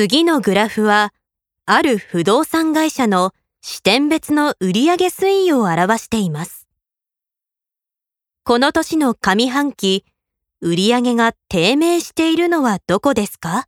次のグラフは、ある不動産会社の支店別の売上推移を表しています。この年の上半期、売上が低迷しているのはどこですか？